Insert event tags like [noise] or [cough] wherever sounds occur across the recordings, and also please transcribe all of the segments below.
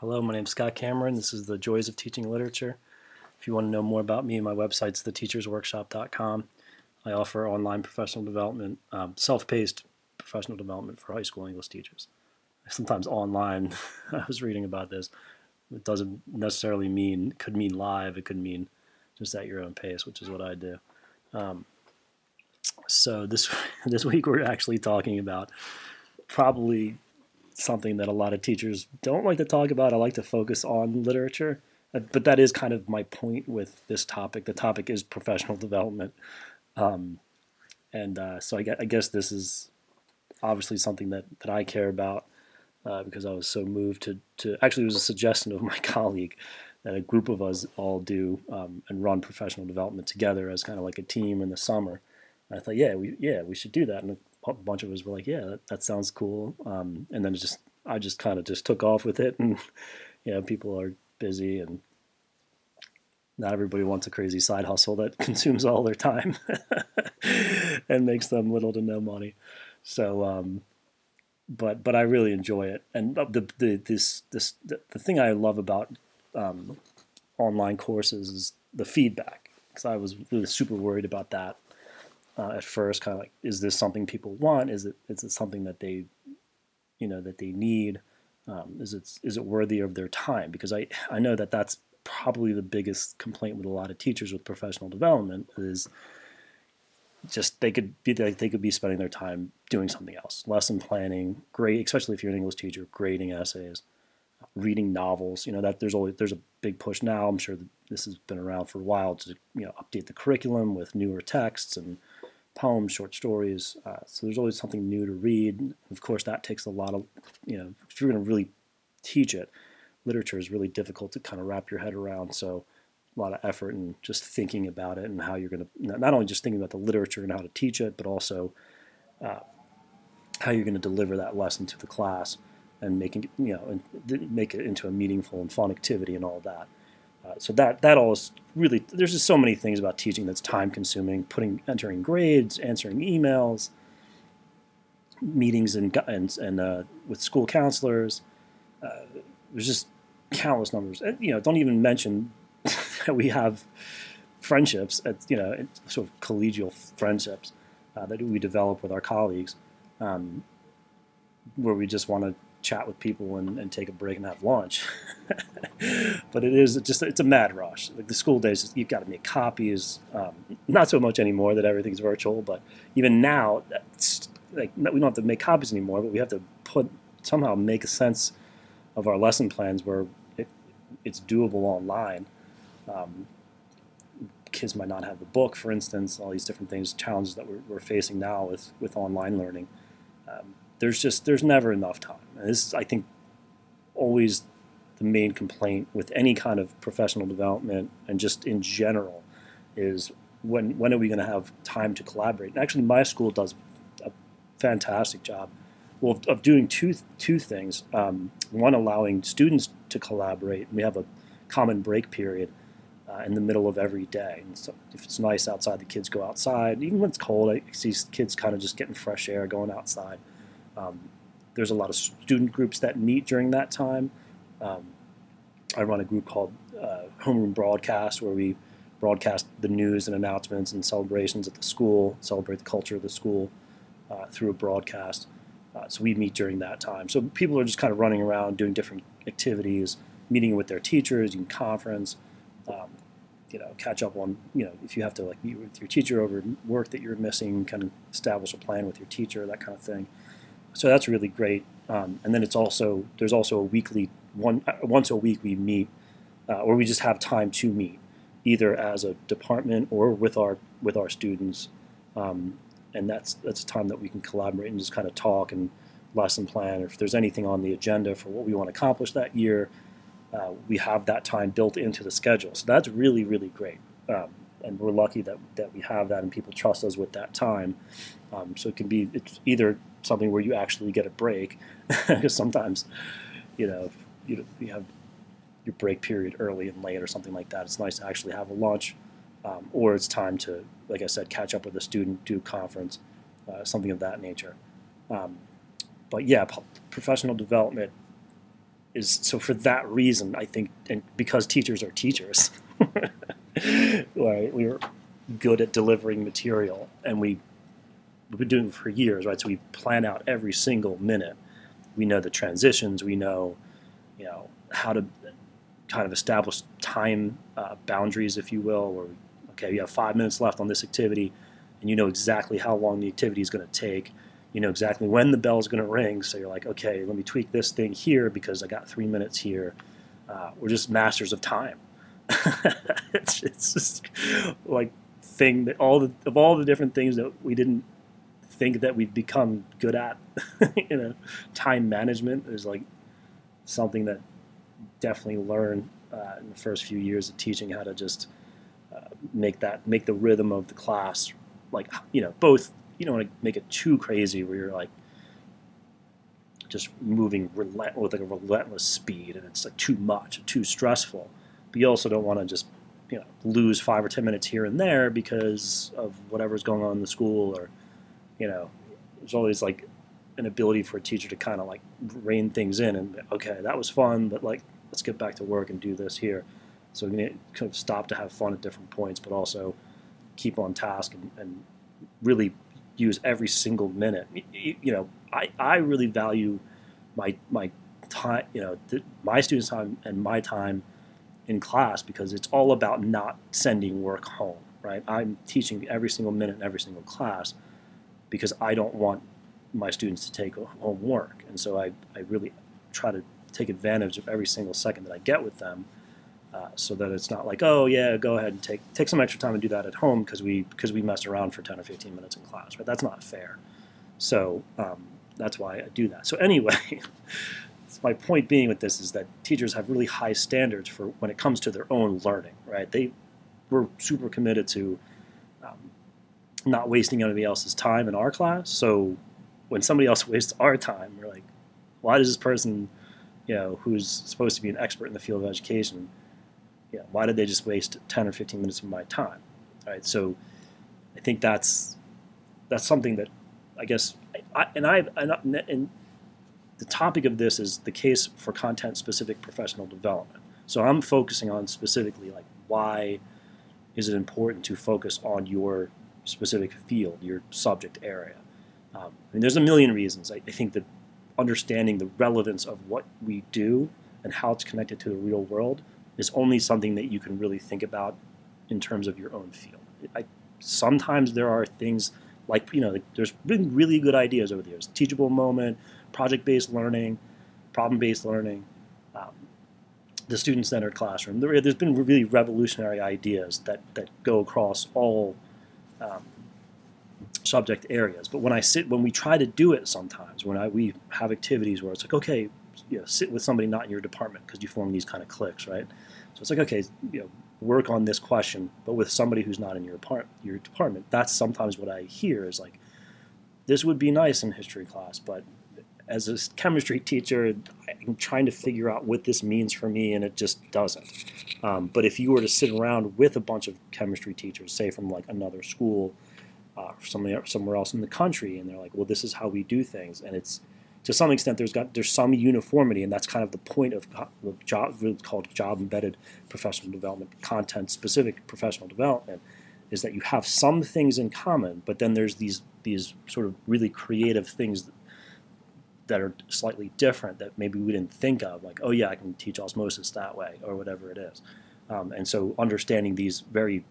Hello, my name is Scott Cameron. This is the Joys of Teaching Literature. If you want to know more about me, my website's theteachersworkshop.com. I offer online professional development, um, self-paced professional development for high school English teachers. [laughs] Sometimes online, [laughs] I was reading about this. It doesn't necessarily mean, could mean live, it could mean just at your own pace, which is what I do. Um, so this [laughs] this week we're actually talking about probably something that a lot of teachers don't like to talk about. I like to focus on literature, uh, but that is kind of my point with this topic. The topic is professional [laughs] development, um, and uh, so I, I, guess this is obviously something that that I care about uh, because I was so moved to to actually it was a suggestion of [laughs] my colleague that a group of us all do um, and run professional development together as kind of like a team in the summer. And I thought, yeah, we yeah we should do that, and a bunch of us were like, yeah, that, that sounds cool. Um, and then just I just kind of just took off with it, and [laughs] you know people are busy and not everybody wants a crazy side hustle that [laughs] consumes all their time [laughs] and makes them little to no money. So, um, but but I really enjoy it, and the the this this the, the thing I love about um, online courses is the feedback because I was really super worried about that uh, at first. Kind of like, is this something people want? Is it is it something that they you know that they need? Um, is it is it worthy of their time? Because I I know that that's probably the biggest complaint with a lot of teachers with professional development is just they could be they could be spending their time doing something else, lesson planning, great, especially if you're an English teacher, grading essays, reading novels. You know that there's always there's a big push now. I'm sure this has been around for a while to you know update the curriculum with newer texts and poems, short stories. Uh, so there's always something new to read. Of course, that takes a lot of you know if you're going to really teach it, literature is really difficult to kind of wrap your head around. So a lot of effort and just thinking about it and how you're going to not only just thinking about the literature and how to teach it, but also uh, how you're going to deliver that lesson to the class and making you know and make it into a meaningful and fun activity and all that. Uh, so that that all is really there's just so many things about teaching that's time consuming. Putting entering grades, answering emails, meetings and and, and uh, with school counselors. Uh, there's just countless numbers. And, you know, don't even mention [laughs] that we have friendships, at, you know, sort of collegial friendships uh, that we develop with our colleagues, um, where we just want to chat with people and, and, take a break and have lunch. [laughs] but it is just it's a mad rush. Like the school days, you've got to make copies. Um, not so much anymore that everything's virtual, but even now, like we don't have to make copies anymore, but we have to put somehow make a sense of our lesson plans where it, it's doable online. Um, kids might not have the book, for instance, all these different things, challenges that we're, we're facing now with, with online learning. Um, there's just, there's never enough time. And this is, I think, always the main complaint with any kind of professional development and just in general is when, when are we going to have time to collaborate? And actually, my school does a fantastic job well, of, doing two, two things. Um, one, allowing students to collaborate. We have a common break period uh, in the middle of every day. And so if it's nice outside, the kids go outside. Even when it's cold, I see kids kind of just getting fresh air, going outside. Um, there's a lot of student groups that meet during that time. Um, I run a group called uh, Homeroom Broadcast, where we broadcast the news and announcements and celebrations at the school, celebrate the culture of the school uh, through a broadcast. Uh, so we meet during that time. So people are just kind of running around doing different activities, meeting with their teachers, in conference, um, you know, catch up on, you know, if you have to like meet with your teacher over work that you're missing, kind of establish a plan with your teacher, that kind of thing. So that's really great. Um, and then it's also there's also a weekly one uh, once a week we meet, uh, or we just have time to meet, either as a department or with our with our students. Um, and that's that's a time that we can collaborate and just kind of talk and lesson plan. Or if there's anything on the agenda for what we want to accomplish that year, uh, we have that time built into the schedule. So that's really really great, um, and we're lucky that that we have that and people trust us with that time. Um, so it can be it's either something where you actually get a break, [laughs] because sometimes, you know, you, you have your break period early and late or something like that. It's nice to actually have a lunch um, or it's time to, like I said, catch up with a student, do conference, uh, something of that nature. Um, but yeah, professional development is so for that reason, I think, and because teachers are teachers, [laughs] [laughs] right? We are good at delivering material, and we we've been doing it for years, right? So we plan out every single minute. We know the transitions. We know, you know, how to kind of establish time uh, boundaries, if you will. Where okay, you have five minutes left on this activity, and you know exactly how long the activity is going to take. You know exactly when the bell is going to ring. So you're like, okay, let me tweak this thing here because I got three minutes here. Uh, we're just masters of time. [laughs] it's, it's just like thing that all the of all the different things that we didn't think that we'd become good at. [laughs] you know, time management is like something that definitely learn uh, in the first few years of teaching how to just uh, make that make the rhythm of the class like you know both you don't want to make it too crazy where you're like just moving relent- with like a relentless speed and it's like too much too stressful but you also don't want to just you know lose five or ten minutes here and there because of whatever's going on in the school or you know there's always like an ability for a teacher to kind of like rein things in and okay that was fun but like let's get back to work and do this here. So we to kind of stop to have fun at different points but also keep on task and, and really use every single minute. You, you know I, I really value my my time you know th- my students time and my time in class because it's all about not sending work home, right? I'm teaching every single minute in every single class because I don't want my students to take home work. And so I, I really try to take advantage of every single second that I get with them uh, so that it's not like, oh yeah, go ahead and take take some extra time and do that at home because we because we messed around for 10 or 15 minutes in class, right? That's not fair. So um, that's why I do that. So anyway, [laughs] my point being with this is that teachers have really high standards for when it comes to their own learning, right? They were super committed to um, not wasting anybody else's time in our class. So when somebody else [laughs] wastes our time, we're like, why does this person, you know, who's supposed to be an expert in the field of education, you know, why did they just waste 10 or 15 minutes of my time, right? So I think that's that's something that I guess, I, and I and the topic of this is the case for content specific professional development. So I'm focusing on specifically like why is it important to focus on your specific field, your subject area. Um, I mean, there's a million reasons. I, I think that understanding the relevance of what we do and how it's connected to the real world is only something that you can really think about in terms of your own field. I, sometimes there are things like you know, there's been really good ideas over the years. Teachable moment, project-based learning, problem-based learning, um, the student-centered classroom. There, has been really revolutionary ideas that, that go across all um, subject areas. But when I sit, when we try to do it sometimes, when I, we have activities where it's like, okay, you know, sit with somebody not in your department because you form these kind of cliques, right? So it's like, okay, you know, work on this question, but with somebody who's not in your, part, your department. That's sometimes what I hear is like, this would be nice in history class, but as a chemistry teacher, I'm trying to figure out what this means for me, and it just doesn't. Um, but if you were to sit around with a bunch of chemistry teachers, say from like another school, uh, somewhere somewhere else in the country, and they're like, "Well, this is how we do things," and it's to some extent there's got there's some uniformity, and that's kind of the point of job really called job embedded professional development, content specific professional development, is that you have some things in common, but then there's these these sort of really creative things that are slightly different that maybe we didn't think of, like, oh yeah, I can teach osmosis that way or whatever it is. Um, and so understanding these very,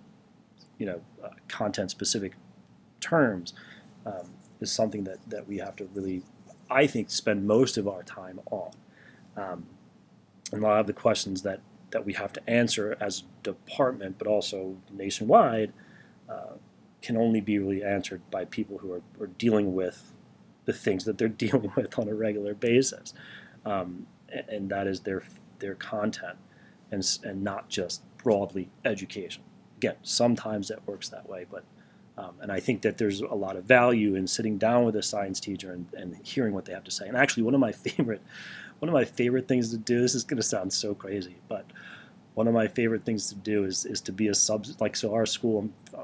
you know, uh, content specific terms um, is something that, that we have to really, I think, spend most of our time on. Um, and a lot of the questions that, that we have to answer as a department, but also nationwide, uh, can only be really answered by people who are, are dealing with the things that they're [laughs] dealing with on a regular basis, um, and that is their their content, and and not just broadly education. Again, sometimes that works that way, but um, and I think that there's a lot of value in sitting down with a science teacher and, and hearing what they have to say. And actually, one of my [laughs] favorite one of my favorite things to do. This is going to sound so crazy, but one of my favorite things to do is is to be a sub like so our school uh,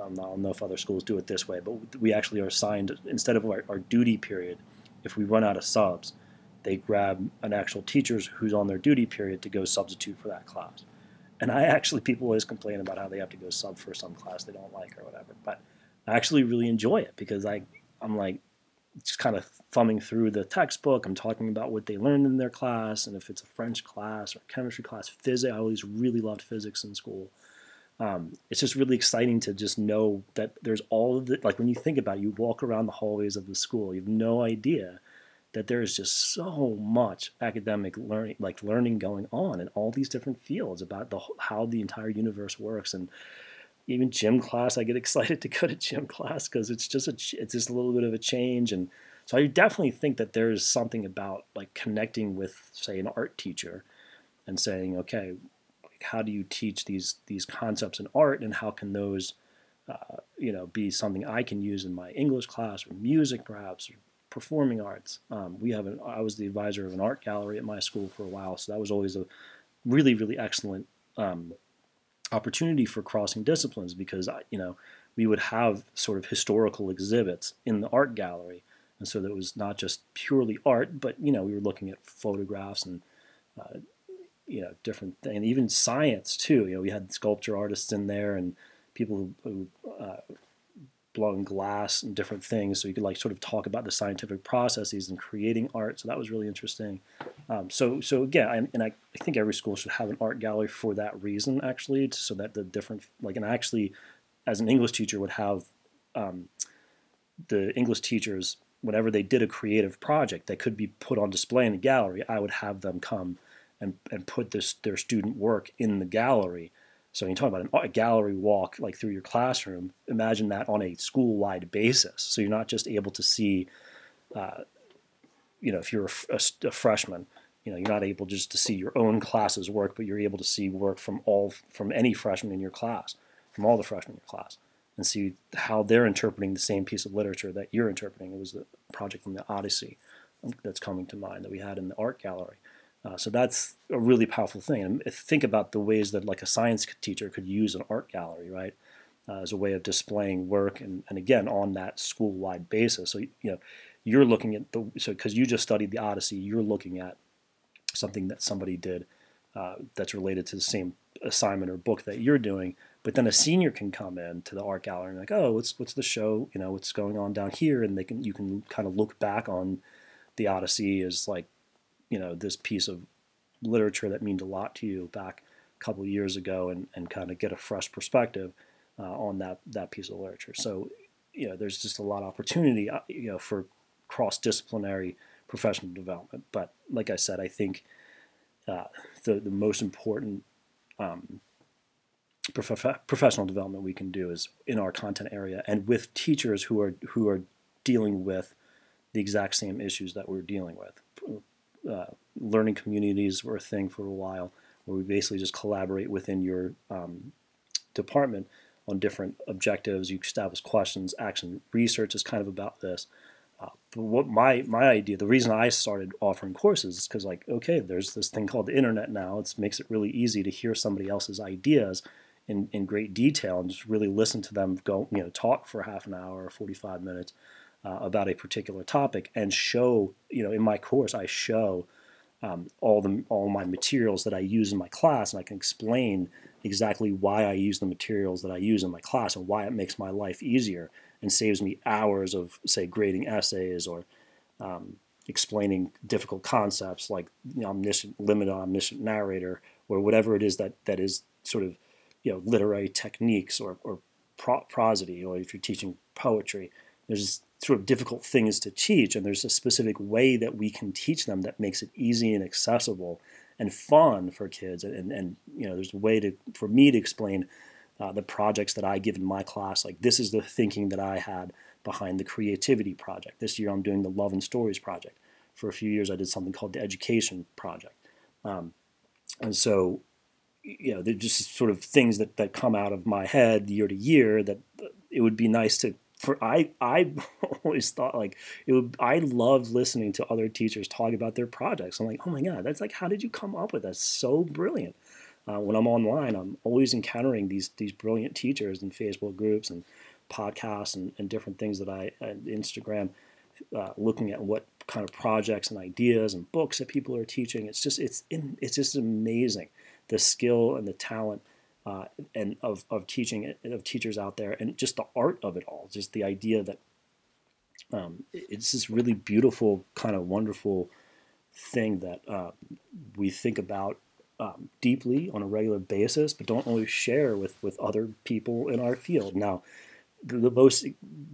um, I don't know if other schools do it this way, but we actually are assigned instead of our, our, duty period. If we run out of subs, they grab an actual teacher who's on their duty period to go substitute for that class. And I actually, people always complain about how they have to go sub for some class they don't like or whatever. But I actually really enjoy it because I, I'm like, just kind of thumbing through the textbook. I'm talking about what they learned in their class, and if it's a French class or chemistry class, physics. I always really loved physics in school. Um, it's just really exciting to just know that there's all of the like when you think about it, you walk around the hallways of the school, you have no idea that there is just so much academic learning, like learning going on in all these different fields about the how the entire universe works. And even gym class, I get [laughs] excited to go to gym class because it's just a it's just a little bit of a change, and so I definitely think that there is something about like connecting with, say, an art teacher, and saying, okay, how do you teach these these concepts in art, and how can those, uh, you know, be something I can use in my English class or music, perhaps, or performing arts. Um, we have an, I was the advisor of an art gallery at my school for a while, so that was always a really really excellent. Um, opportunity for crossing disciplines because you know we would have sort of historical exhibits in the art gallery and so that was not just purely art but you know we were looking at photographs and uh, you know different and even science too you know we had sculpture artists in there and people who, who uh, glass and different things. So you could like sort of talk about the scientific processes and creating art. So that was really interesting. Um, so so again, I, and I, I think every school should have an art gallery for that reason actually, so that the different like and actually, as an English teacher would have um, the English teachers whenever they did a creative project that could be put on display in the gallery, I would have them come and, and put this their student work in the gallery so you talk about an, a gallery walk like through your classroom, imagine that on a school-wide basis. So you're not just able to see, uh, you know, if you're a, a, a, freshman, you know, you're not able just to see your own class's work, but you're able to see work from all from any freshman in your class, from all the freshmen in your class, and see how they're interpreting the same piece of literature that you're interpreting. It was the project from the Odyssey um, that's coming to mind that we had in the art gallery. Uh, so that's a really powerful thing. And think about the ways that like a science teacher could use an art gallery, right, uh, as a way of displaying work, and, and again on that school-wide basis. So you know, you're looking at the so because you just studied the Odyssey, you're looking at something that somebody did uh, that's related to the same assignment or book that you're doing. But then a senior can come in to the art gallery and like, oh, what's what's the show? You know, what's going on down here? And they can you can kind of look back on the Odyssey as like you know this piece of literature that means a lot to you back a couple years ago and, and kind of get a fresh perspective uh, on that that piece of literature. So you know there's just a lot of opportunity uh, you know for cross disciplinary professional development. But like I said, I think uh, the the most important um, prof- professional development we can do is in our content area and with teachers who are who are dealing with the exact same issues that we're dealing with uh, learning communities were a thing for a while, where we basically just collaborate within your um, department on different objectives. You establish questions, action. Research is kind of about this. Uh, but what my my idea, the reason I started offering courses is because like, okay, there's this thing called the internet now. It makes it really easy to hear somebody else's ideas in, in great detail and just really listen to them go, you know, talk for half an hour or 45 minutes uh, about a particular topic and show, you know, in my course, I show um, all the all my materials that I use in my class, and I can explain exactly why I use the materials that I use in my class and why it makes my life easier and saves me hours of, say, grading essays or um, explaining difficult concepts like know, omniscient, limited omniscient narrator or whatever it is that that is sort of you know literary techniques or, or pro- prosody or if you're teaching poetry there's sort of difficult things to teach, and there's a specific way that we can teach them that makes it easy and accessible and fun for kids. And, and you know, there's a way to for me to explain uh, the projects that I give in my class. Like this is the thinking that I had behind the creativity project. This year I'm doing the Love and Stories project. For a few years I did something called the Education project. Um, and so, you know, they're just sort of things that, that come out of my head year to year that it would be nice to for I I [laughs] always thought like it would I love listening to other teachers talk about their projects. I'm like, oh my god, that's like how did you come up with that? So brilliant. Uh, when I'm online, I'm always encountering these these brilliant teachers in Facebook groups and podcasts and, and different things that I and Instagram, uh, looking at what kind of projects and ideas and books that people are teaching. It's just it's it's just amazing the skill and the talent uh, and of, of teaching of teachers out there and just the art of it all. Just the idea that um, it's this really beautiful kind of wonderful thing that uh, we think about um, deeply on a regular basis, but don't always share with with other people in our field. Now, the, most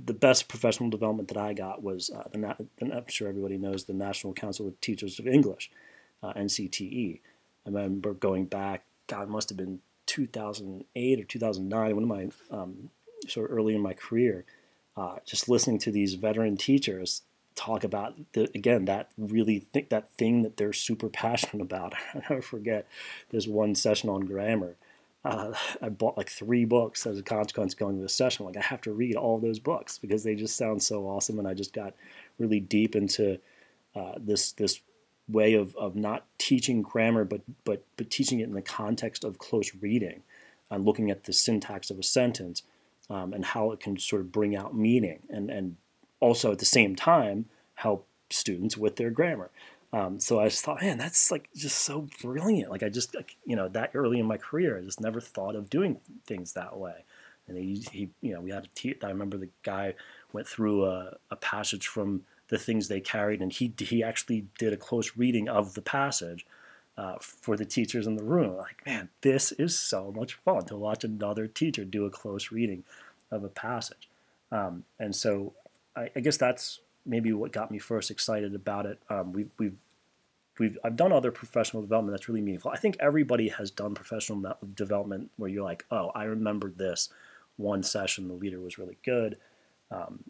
the best professional development that I got was uh, the, I'm sure everybody knows the National Council of Teachers of English, uh, NCTE. I remember going back, God, it must have been 2008 or 2009, one of my um, sort of early in my career, uh, just listening to these veteran teachers talk about the, again that really think that thing that they're super passionate about. [laughs] I never forget this one session on grammar uh, I bought like three books as a consequence going to the session. Like I have to read all those books because they just sound so awesome, and I just got really deep into uh, this this way of, of not teaching grammar, but but but teaching it in the context of close reading, and looking at the syntax of a sentence, um, and how it can sort of bring out meaning, and and also at the same time help students with their grammar. Um, so I just thought, man, that's like just so brilliant. Like I just, like, you know, that early in my career, I just never thought of doing things that way. And he, he you know, we had a I remember the guy went through a, a passage from the things they carried, and he he actually did a close reading of the passage uh, for the teachers in the room. Like, man, this is so much fun to watch another teacher do a close reading of a passage. Um, and so I, I, guess that's maybe what got me first excited about it. Um, we've, we've, we've, I've done other professional development that's really meaningful. I think everybody has done professional development where you're like, oh, I remember this one session. The leader was really good. Um,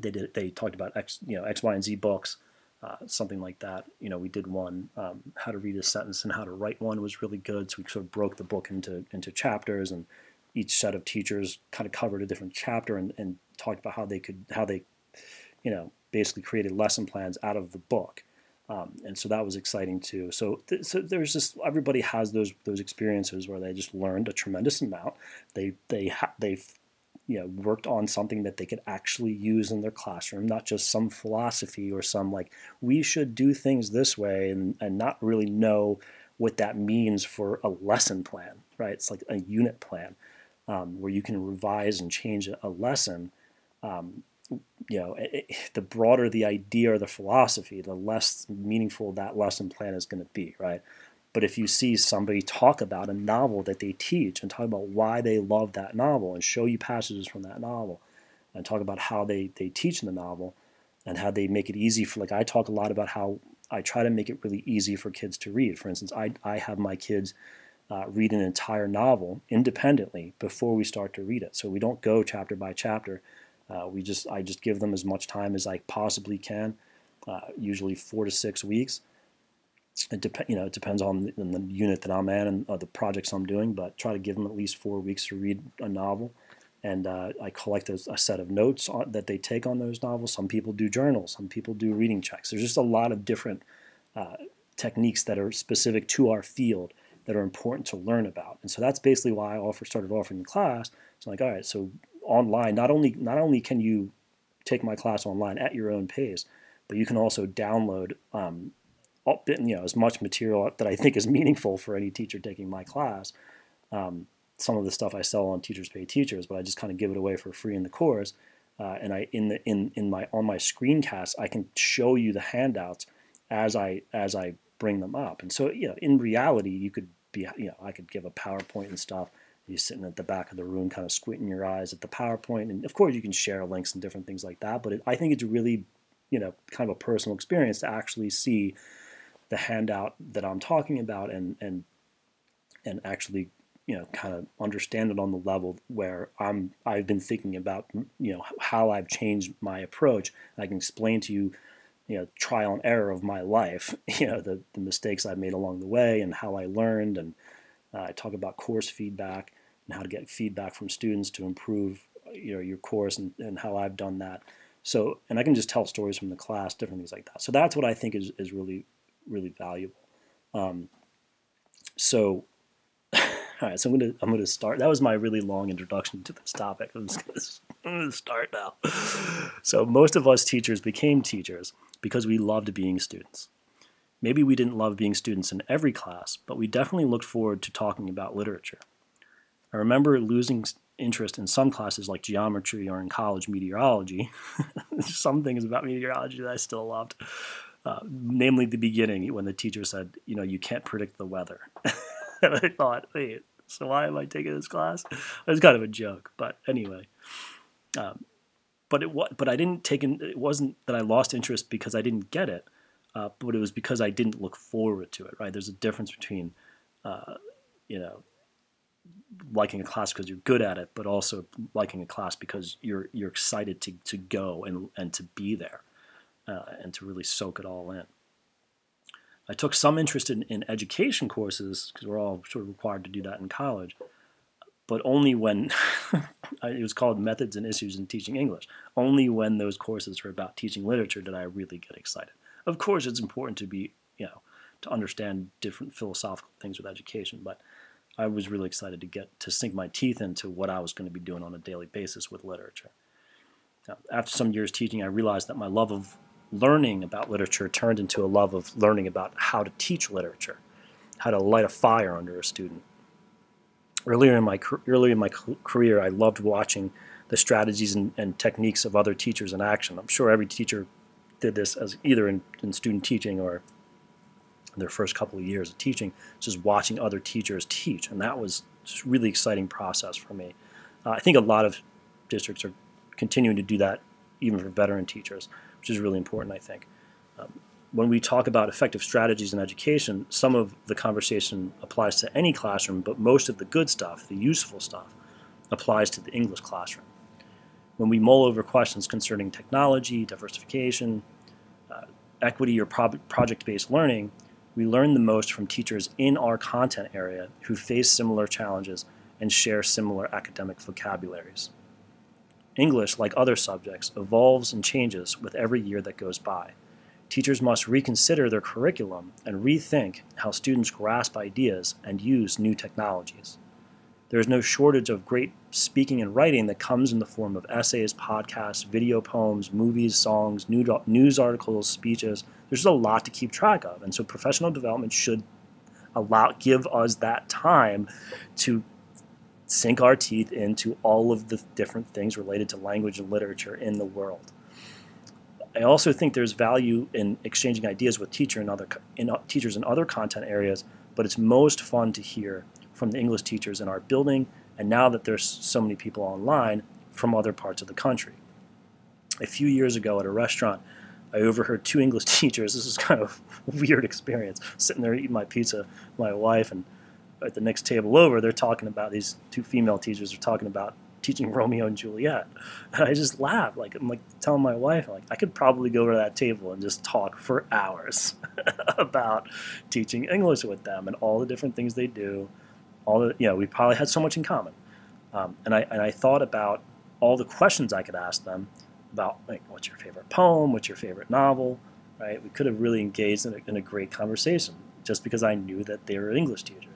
they did. They talked about X, you know, X, Y, and Z books, uh, something like that. You know, we did one, um, how to read a sentence and how to write one was really good. So we sort of broke the book into into chapters, and each set of teachers kind of covered a different chapter and, and talked about how they could how they you know, basically created lesson plans out of the book. Um, and so that was exciting too. So, th- so there's just everybody has those those experiences where they just learned a tremendous amount. They they ha- they've you know worked on something that they could actually use in their classroom, not just some philosophy or some like we should do things this way and and not really know what that means for a lesson plan. Right? It's like a unit plan um, where you can revise and change a lesson. Um, you know, it, the broader the idea or the philosophy, the less meaningful that lesson plan is going to be, right? But if you see somebody talk about a novel that they teach and talk about why they love that novel and show you passages from that novel and talk about how they, they teach in the novel and how they make it easy for, like, I talk a lot about how I try to make it really easy for kids to read. For instance, I, I have my kids uh, read an entire novel independently before we start to read it. So we don't go chapter by chapter uh, we just I just give them as much time as I possibly can, uh, usually four to six weeks. It dep- you know it depends on the, on the unit that I'm at and uh, the projects I'm doing, but try to give them at least four weeks to read a novel. And uh, I collect a, a, set of notes on, that they take on those novels. Some people do journals, some people do reading checks. There's just a lot of different uh, techniques that are specific to our field that are important to learn about. And so that's basically why I offer started offering the class. It's like, all right, so online, not only not only can you take my class online at your own pace, but you can also download um, you know as much material that I think is meaningful for any teacher taking my class. Um, some of the stuff I sell on Teachers Pay Teachers, but I just kind of give it away for free in the course. Uh, and I in the in in my on my screencast, I can show you the handouts as I as I bring them up. And so you know, in reality, you could be you know I could give a PowerPoint and stuff You're sitting at the back of the room, kind of squinting your eyes at the PowerPoint. And of course, you can share links and different things like that. But it, I think it's really, you know, kind of a personal experience to actually see the handout that I'm talking about and and and actually, you know, kind of understand it on the level where I'm I've been thinking about, you know, how I've changed my approach. I can explain to you you know trial and error of my life [laughs] you know the, the mistakes i've made along the way and how i learned and uh, i talk about course feedback and how to get feedback from students to improve you know your course and, and how I've done that. So and I can just tell stories from the class, different things like that. So that's what I think is, is really really valuable. Um, so [laughs] all right, so I'm gonna I'm gonna start. That was my really long introduction to this topic. I'm going [laughs] to start now. So, most of us teachers became teachers because we loved being students. Maybe we didn't love being students in every class, but we definitely looked forward to talking about literature. I remember losing interest in some classes like geometry or in college meteorology. [laughs] some things about meteorology that I still loved, uh, namely the beginning when the teacher said, you know, you can't predict the weather. [laughs] and I thought, wait, so why am I taking this class? It was kind of a joke, but anyway. Um, but it but I didn't take in, it wasn't that I lost interest because I didn't get it, uh, but it was because I didn't look forward to it. Right? There's a difference between, uh, you know, liking a class because you're good at it, but also liking a class because you're you're excited to to go and and to be there, uh, and to really soak it all in. I took some interest in, in education courses because we're all sort of required to do that in college, but only when [laughs] it was called Methods and Issues in Teaching English. Only when those courses were about teaching literature did I really get excited. Of course, it's important to be, you know, to understand different philosophical things with education, but I was really excited to get to sink my teeth into what I was going to be doing on a daily basis with literature. Now, after some years teaching, I realized that my love of learning about literature turned into a love of learning about how to teach literature, how to light a fire under a student. Earlier in my earlier in my career, I loved watching the strategies and, and techniques of other teachers in action. I'm sure every teacher did this as either in, in student teaching or their first couple of years of teaching, just watching other teachers teach, and that was a really exciting process for me. Uh, I think a lot of districts are continuing to do that, even for veteran teachers which is really important, I think. Um, when we talk about effective strategies in education, some of the conversation applies to any classroom, but most of the good stuff, the useful stuff, applies to the English classroom. When we mull over questions concerning technology, diversification, uh, equity, or pro- project based learning, we learn the most from teachers in our content area who face similar challenges and share similar academic vocabularies. English, like other subjects, evolves and changes with every year that goes by. Teachers must reconsider their curriculum and rethink how students grasp ideas and use new technologies. There is no shortage of great speaking and writing that comes in the form of essays, podcasts, video poems, movies, songs, news articles, speeches. There's a lot to keep track of, and so professional development should allow give us that time to sink our teeth into all of the different things related to language and literature in the world. I also think there's value in exchanging ideas with teacher and other in, uh, teachers in other content areas, but it's most fun to hear from the English teachers in our building, and now that there's so many people online from other parts of the country. A few years ago at a restaurant, I overheard two English [laughs] teachers. This is kind of a [laughs] weird experience, sitting there eating my pizza, my wife, and at the next table over, they're talking about these two female teachers are talking about teaching [laughs] Romeo and Juliet. And I just laugh. Like I'm like telling my wife, like I could probably go to that table and just talk for hours [laughs] about teaching English with them and all the different things they do. All the you know, we probably had so much in common. Um, and I and I thought about all the questions I could ask them about like what's your favorite poem, what's your favorite novel, right? We could have really engaged in a, in a great conversation just because I knew that they were English teachers.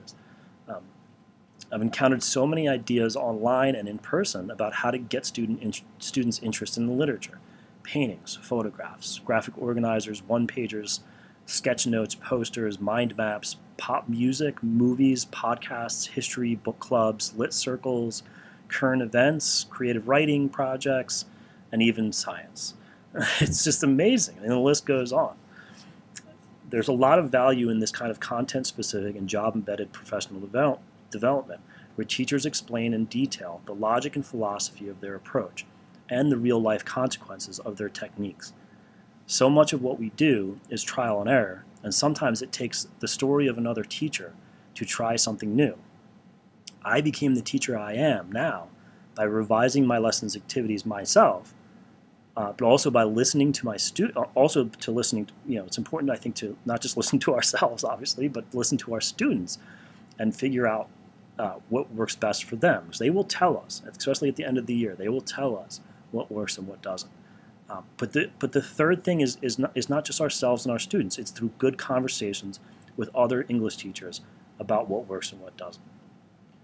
I've encountered so many ideas online and in person about how to get student in, students' interest in the literature. Paintings, photographs, graphic organizers, one-pagers, sketch notes, posters, mind maps, pop music, movies, podcasts, history, book clubs, lit circles, current events, creative writing projects, and even science. [laughs] It's just amazing, and the list goes on. There's a lot of value in this kind of content-specific and job-embedded professional development development, where teachers explain in detail the logic and philosophy of their approach and the real life consequences of their techniques. So much of what we do is trial and error, and sometimes it takes the story of another teacher to try something new. I became the teacher I am now by revising my lessons activities myself, uh, but also by listening to my student, also to listening. To, you know, it's important I think to not just [laughs] listen to ourselves, obviously, but listen to our students and figure out uh, what works best for them. So they will tell us, especially at the end of the year, they will tell us what works and what doesn't. Um, but the but the third thing is is not, is not just ourselves and our students. It's through good conversations with other English teachers about what works and what doesn't.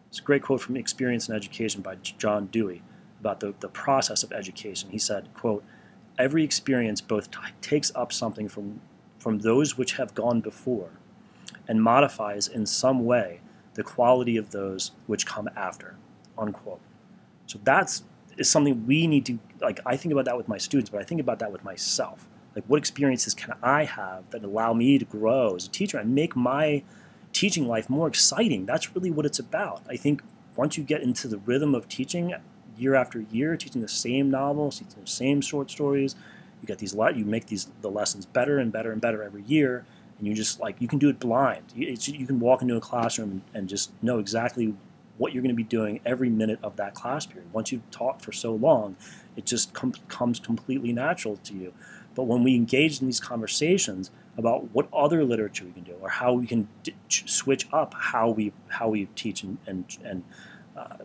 It's a great quote from Experience in Education by John Dewey. about the, the process of education. He said, quote, every experience both t- takes up something from, from those which have gone before and modifies in some way the quality of those which come after, unquote. So that's is something we need to like I think about that with my students, but I think about that with myself. Like what experiences can I have that allow me to grow as a teacher and make my teaching life more exciting? That's really what it's about. I think once you get into the rhythm of teaching year after year, teaching the same novels, teaching the same short stories, you get these lot. you make these the lessons better and better and better every year, and you just like you can do it blind. You, you can walk into a classroom and, and just know exactly what you're going to be doing every minute of that class period. Once you've taught for so long, it just com- comes completely natural to you. But when we engage in these conversations about what other literature we can do, or how we can d- switch up how we how we teach and and, and uh,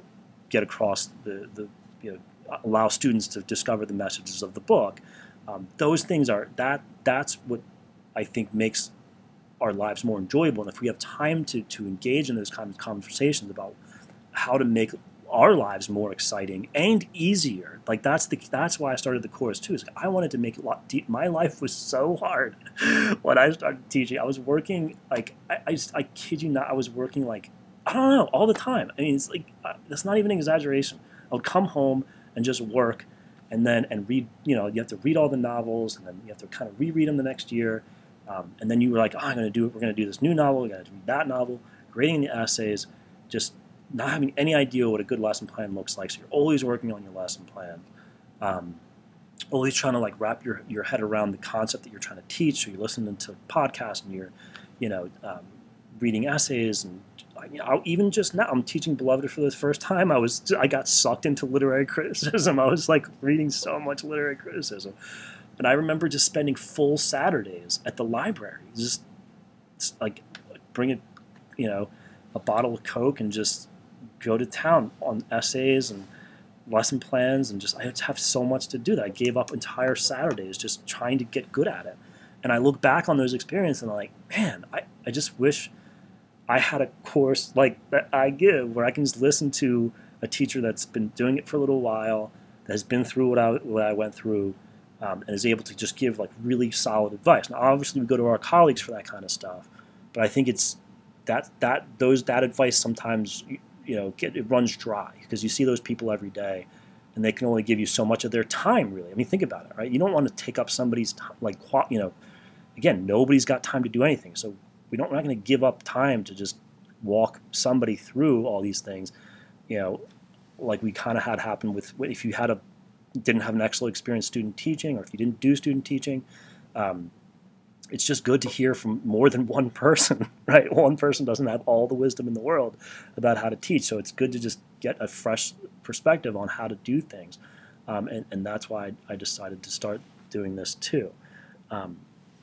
get across the the you know, allow students to discover the messages of the book, um, those things are that that's what I think makes our lives more enjoyable. And if we have time to to engage in those kind of conversations about how to make our lives more exciting and easier. Like that's the that's why I started the course too. Is I wanted to make a lot. Deep. My life was so hard [laughs] when I started teaching. I was working like I, I, just, I kid you not. I was working like I don't know all the time. I mean, it's like uh, that's not even an exaggeration. I would come home and just work, and then and read. You know, you have to read all the novels, and then you have to kind of reread them the next year. Um, and then you were like, oh, I'm going to do it. We're going to do this new novel. We got to do that novel. Grading the essays, just not having any idea what a good lesson plan looks like. So you're always working on your lesson plan. Um, always trying to like wrap your, your head around the concept that you're trying to teach. So you're listening to podcasts and you're, you know, um, reading essays and you know, even just now I'm teaching Beloved for the first time. I was I got sucked into literary [laughs] criticism. I was like reading so much literary criticism, and I remember just spending full Saturdays at the library, just, just like bring it, you know, a bottle of Coke and just go to town on essays and lesson plans and just I have so much to do that I gave up entire Saturdays just trying to get good at it. And I look back on those experiences and I'm like, man, I, I just wish I had a course like that I give where I can just listen to a teacher that's been doing it for a little while, that has been through what I, what I went through, um, and is able to just give like really solid advice. Now, obviously, we go to our colleagues for that kind of stuff, but I think it's that that those that advice sometimes you know get, it runs dry because you see those people every day and they can only give you so much of their time really. I mean think about it right? You don't want to take up somebody's time like you know again nobody's got time to do anything so we don't we're not going to give up time to just walk somebody through all these things. You know like we kind of had happen with if you had a didn't have an excellent experience student teaching or if you didn't do student teaching um, it's just good to hear from more than [laughs] one person, right? One person doesn't have all the wisdom in the world about how to teach, so it's good to just get a fresh perspective on how to do things, um, and, and that's why I decided to start doing this too. Um,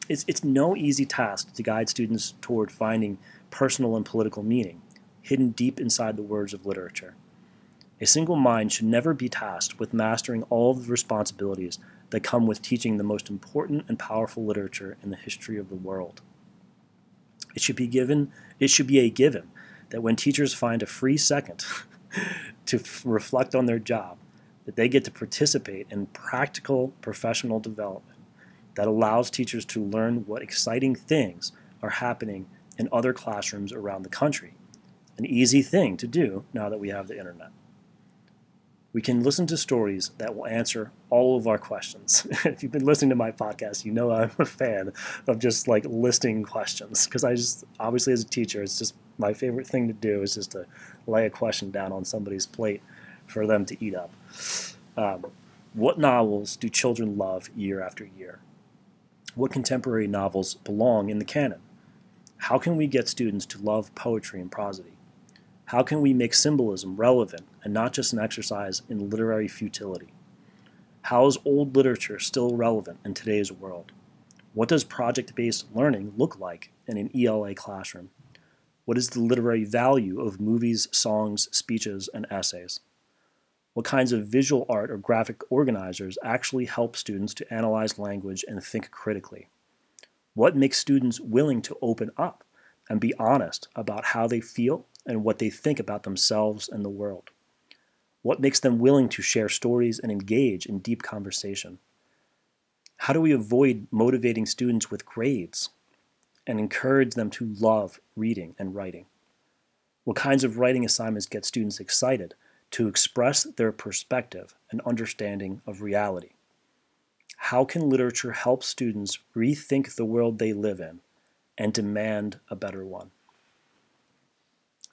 it's, it's no easy task to guide students toward finding personal and political meaning hidden deep inside the words of literature. A single mind should never be tasked with mastering all the responsibilities that come with teaching the most important and powerful literature in the history of the world. It should be given, it should be a given that when teachers find a free second [laughs] to f- reflect on their job, that they get to participate in practical professional development that allows teachers to learn what exciting things are happening in other classrooms around the country. An easy thing to do now that we have the internet we can listen to stories that will answer all of our questions. [laughs] if you've been listening to my podcast, you know I'm a fan of just like listing questions because I just obviously as a teacher, it's just my favorite thing to do is just to lay a question down on somebody's plate for them to eat up. Um, what novels do children love year after year? What contemporary novels belong in the canon? How can we get students to love poetry and prosody? How can we make symbolism relevant and not just an exercise in literary futility? How is old literature still relevant in today's world? What does project based learning look like in an ELA classroom? What is the literary value of movies, songs, speeches, and essays? What kinds of visual art or graphic organizers actually help students to analyze language and think critically? What makes students willing to open up and be honest about how they feel and what they think about themselves and the world. What makes them willing to share stories and engage in deep conversation? How do we avoid motivating students with grades and encourage them to love reading and writing? What kinds of writing assignments get students excited to express their perspective and understanding of reality? How can literature help students rethink the world they live in and demand a better one?